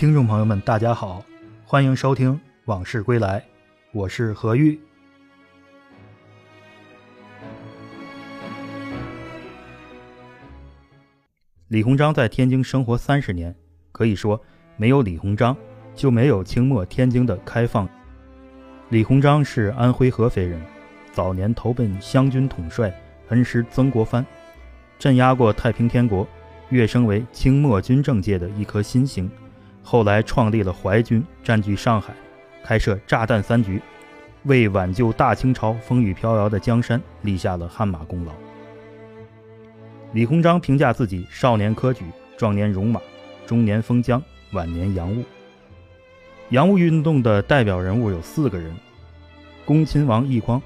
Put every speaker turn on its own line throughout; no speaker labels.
听众朋友们，大家好，欢迎收听《往事归来》，我是何玉。李鸿章在天津生活三十年，可以说没有李鸿章就没有清末天津的开放。李鸿章是安徽合肥人，早年投奔湘军统帅恩师曾国藩，镇压过太平天国，跃升为清末军政界的一颗新星。后来创立了淮军，占据上海，开设炸弹三局，为挽救大清朝风雨飘摇的江山立下了汗马功劳。李鸿章评价自己：少年科举，壮年戎马，中年封疆，晚年洋务。洋务运动的代表人物有四个人：恭亲王奕匡、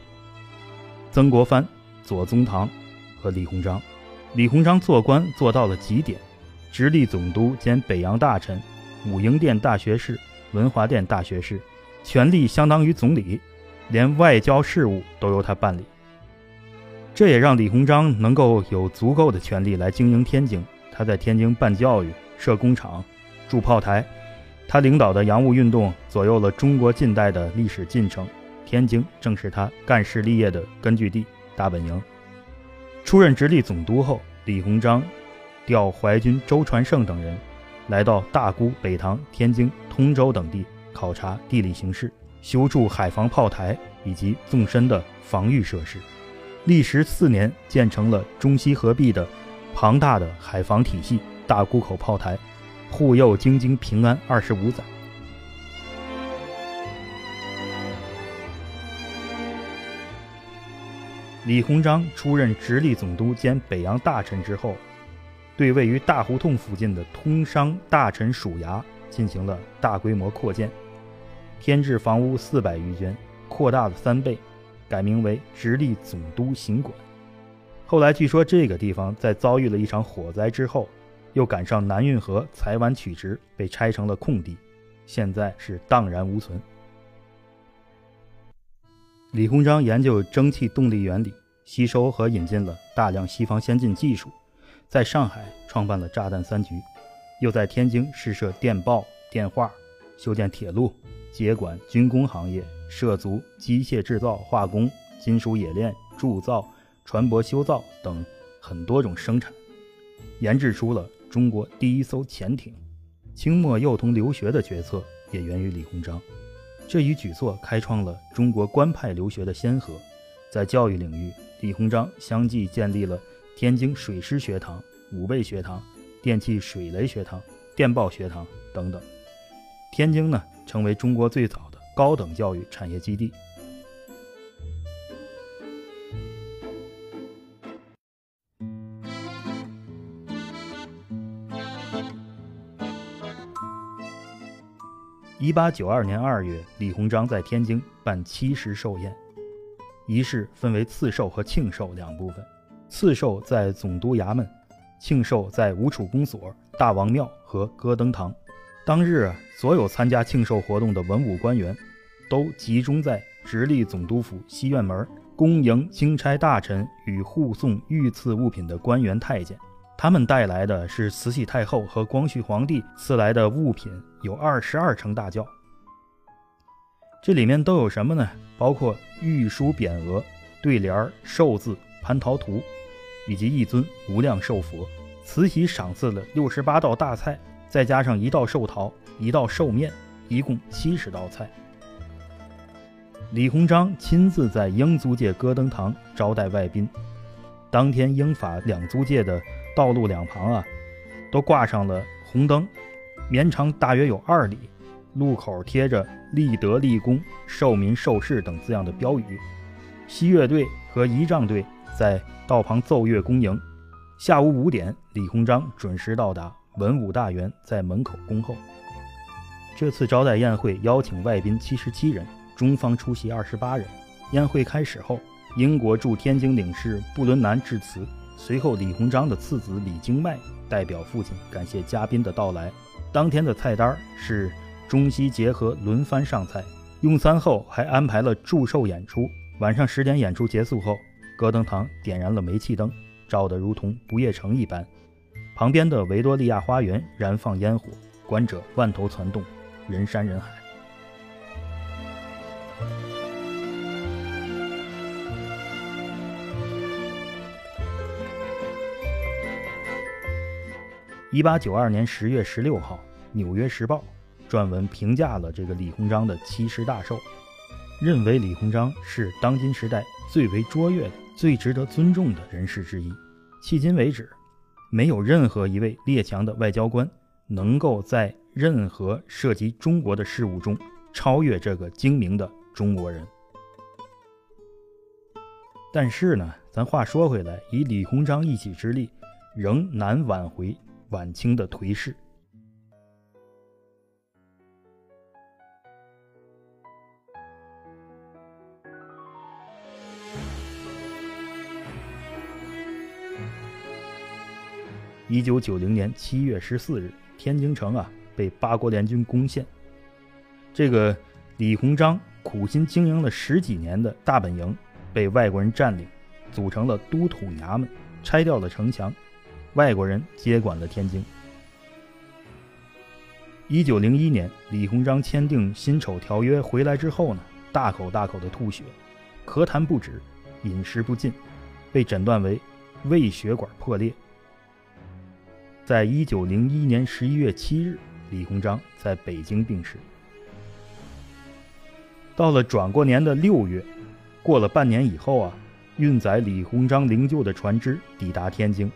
曾国藩、左宗棠和李鸿章。李鸿章做官做到了极点，直隶总督兼北洋大臣。武英殿大学士、文华殿大学士，权力相当于总理，连外交事务都由他办理。这也让李鸿章能够有足够的权力来经营天津。他在天津办教育、设工厂、筑炮台，他领导的洋务运动左右了中国近代的历史进程。天津正是他干事立业的根据地、大本营。出任直隶总督后，李鸿章调淮军周传胜等人。来到大沽、北塘、天津、通州等地考察地理形势，修筑海防炮台以及纵深的防御设施，历时四年建成了中西合璧的庞大的海防体系。大沽口炮台护佑京津平安二十五载。李鸿章出任直隶总督兼北洋大臣之后。对位于大胡同附近的通商大臣署衙进行了大规模扩建，添置房屋四百余间，扩大了三倍，改名为直隶总督行馆。后来据说这个地方在遭遇了一场火灾之后，又赶上南运河采完取直，被拆成了空地，现在是荡然无存。李鸿章研究蒸汽动力原理，吸收和引进了大量西方先进技术。在上海创办了炸弹三局，又在天津试设电报、电话，修建铁路，接管军工行业，涉足机械制造、化工、金属冶炼、铸造、船舶修造等很多种生产，研制出了中国第一艘潜艇。清末幼童留学的决策也源于李鸿章，这一举措开创了中国官派留学的先河。在教育领域，李鸿章相继建立了。天津水师学堂、武备学堂、电气水雷学堂、电报学堂等等。天津呢，成为中国最早的高等教育产业基地。一八九二年二月，李鸿章在天津办七十寿宴，仪式分为赐寿和庆寿两部分。赐寿在总督衙门，庆寿在吴楚公所、大王庙和戈登堂。当日，所有参加庆寿活动的文武官员，都集中在直隶总督府西院门，恭迎钦差大臣与护送御赐物品的官员太监。他们带来的是慈禧太后和光绪皇帝赐来的物品，有二十二乘大轿。这里面都有什么呢？包括御书匾额、对联、寿字、蟠桃图。以及一尊无量寿佛，慈禧赏赐了六十八道大菜，再加上一道寿桃、一道寿面，一共七十道菜。李鸿章亲自在英租界戈登堂招待外宾。当天，英法两租界的道路两旁啊，都挂上了红灯，绵长大约有二里，路口贴着“立德立功、寿民寿世”等字样的标语。西乐队和仪仗队。在道旁奏乐恭迎。下午五点，李鸿章准时到达，文武大员在门口恭候。这次招待宴会邀请外宾七十七人，中方出席二十八人。宴会开始后，英国驻天津领事布伦南致辞，随后李鸿章的次子李经迈代表父亲感谢嘉宾的到来。当天的菜单是中西结合，轮番上菜。用餐后还安排了祝寿演出。晚上十点演出结束后。戈登堂点燃了煤气灯，照得如同不夜城一般。旁边的维多利亚花园燃放烟火，观者万头攒动，人山人海。一八九二年十月十六号，《纽约时报》撰文评价了这个李鸿章的七十大寿，认为李鸿章是当今时代最为卓越的、最值得尊重的人士之一。迄今为止，没有任何一位列强的外交官能够在任何涉及中国的事务中超越这个精明的中国人。但是呢，咱话说回来，以李鸿章一己之力，仍难挽回。晚清的颓势。一九九零年七月十四日，天津城啊被八国联军攻陷。这个李鸿章苦心经营了十几年的大本营被外国人占领，组成了都统衙门，拆掉了城墙。外国人接管了天津。一九零一年，李鸿章签订辛丑条约回来之后呢，大口大口的吐血，咳痰不止，饮食不进，被诊断为胃血管破裂。在一九零一年十一月七日，李鸿章在北京病逝。到了转过年的六月，过了半年以后啊，运载李鸿章灵柩的船只抵达天津。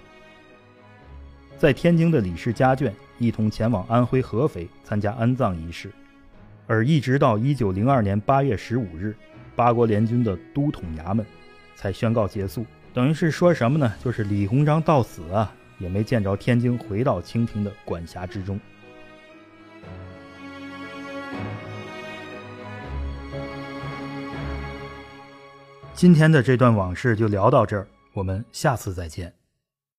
在天津的李氏家眷一同前往安徽合肥参加安葬仪式，而一直到一九零二年八月十五日，八国联军的都统衙门才宣告结束。等于是说什么呢？就是李鸿章到死啊，也没见着天津回到清廷的管辖之中。今天的这段往事就聊到这儿，我们下次再见。